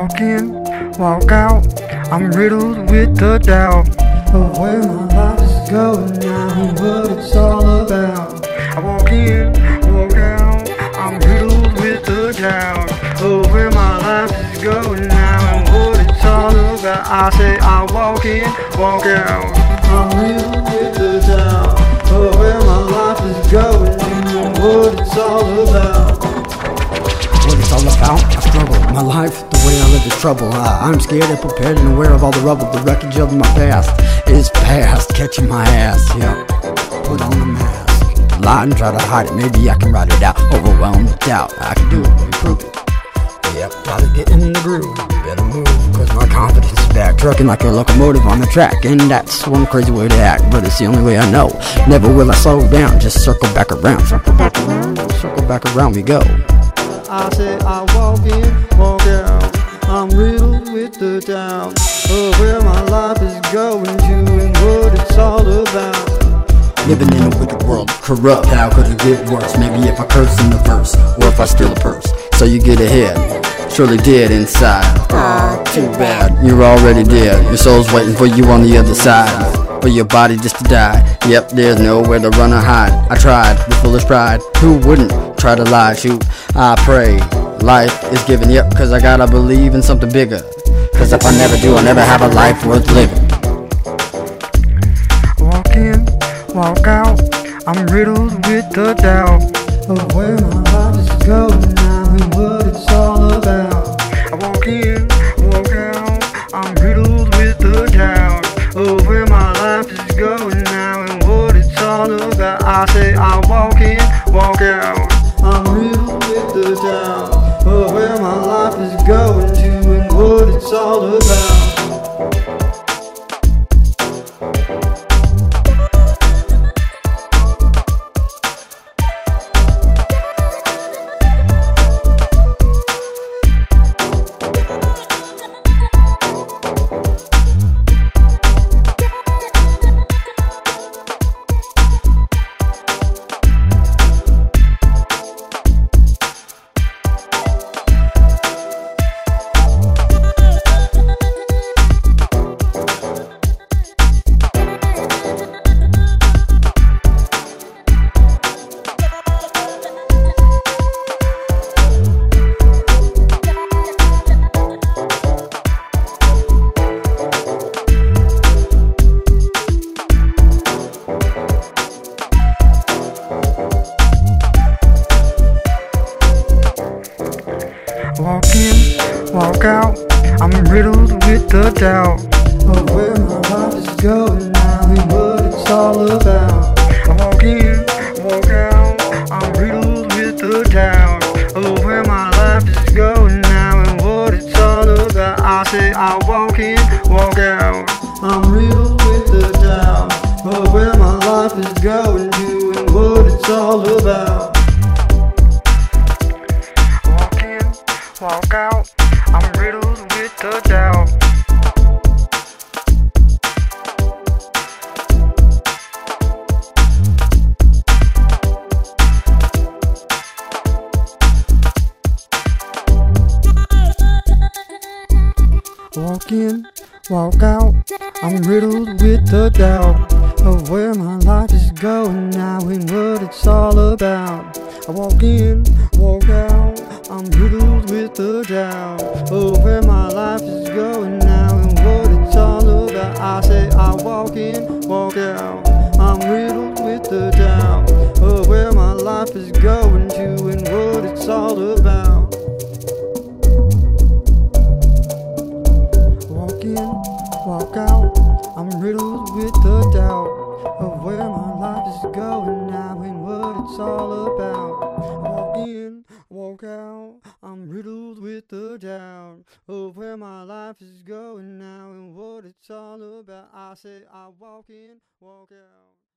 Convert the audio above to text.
Walk in, walk out, I'm riddled with the doubt of where my life is going now and what it's all about. I walk in, walk out, I'm riddled with the doubt of where my life is going now and what it's all about. I say I walk in, walk out, trouble. I, I'm scared and prepared and aware of all the rubble. The wreckage of my past is past, catching my ass. Yeah, put on the mask, lie and try to hide it. Maybe I can ride it out. Overwhelmed with doubt, I can do it, improve it. Yep, gotta get in the groove. Better move, cause my confidence is back. Trucking like a locomotive on the track. And that's one crazy way to act, but it's the only way I know. Never will I slow down, just circle back around. Circle back around, circle back around we go. I say I walk in, the doubt of where my life is going to and what it's all about. Living in a wicked world, corrupt. How could it get worse? Maybe if I curse in the verse, or if I steal a purse. So you get ahead, surely dead inside. Aw, too bad. You're already dead. Your soul's waiting for you on the other side. For your body just to die. Yep, there's nowhere to run or hide. I tried with foolish pride. Who wouldn't try to lie? Shoot, I pray. Life is given, yep, cause I gotta believe in something bigger. Cause if I never do, I'll never have a life worth living. Walk in, walk out. I'm riddled with the doubt of where my life is going now and what it's all about. I walk in, walk out. I'm riddled with the doubt of where my life is going now and what it's all about. I say I walk in, walk out. I'm riddled with the doubt of where my life is going and Walk in, walk out. I'm riddled with the doubt of where my life is going now and what it's all about. Walk out. I'm riddled with the doubt. Walk in, walk out. I'm riddled with the doubt of where my life is going now and what it's all about. I walk in, walk out. I'm riddled with the doubt of where my life is going now and what it's all about. I say I walk in, walk out. I'm riddled with the doubt of where my life is going to and what it's all about. Walk in, walk out. I'm riddled with the doubt of where my life is going now and what it's all about. Walk in, walk out. I'm riddled with the doubt of where my life is going now and what it's all about. I say I walk in, walk out.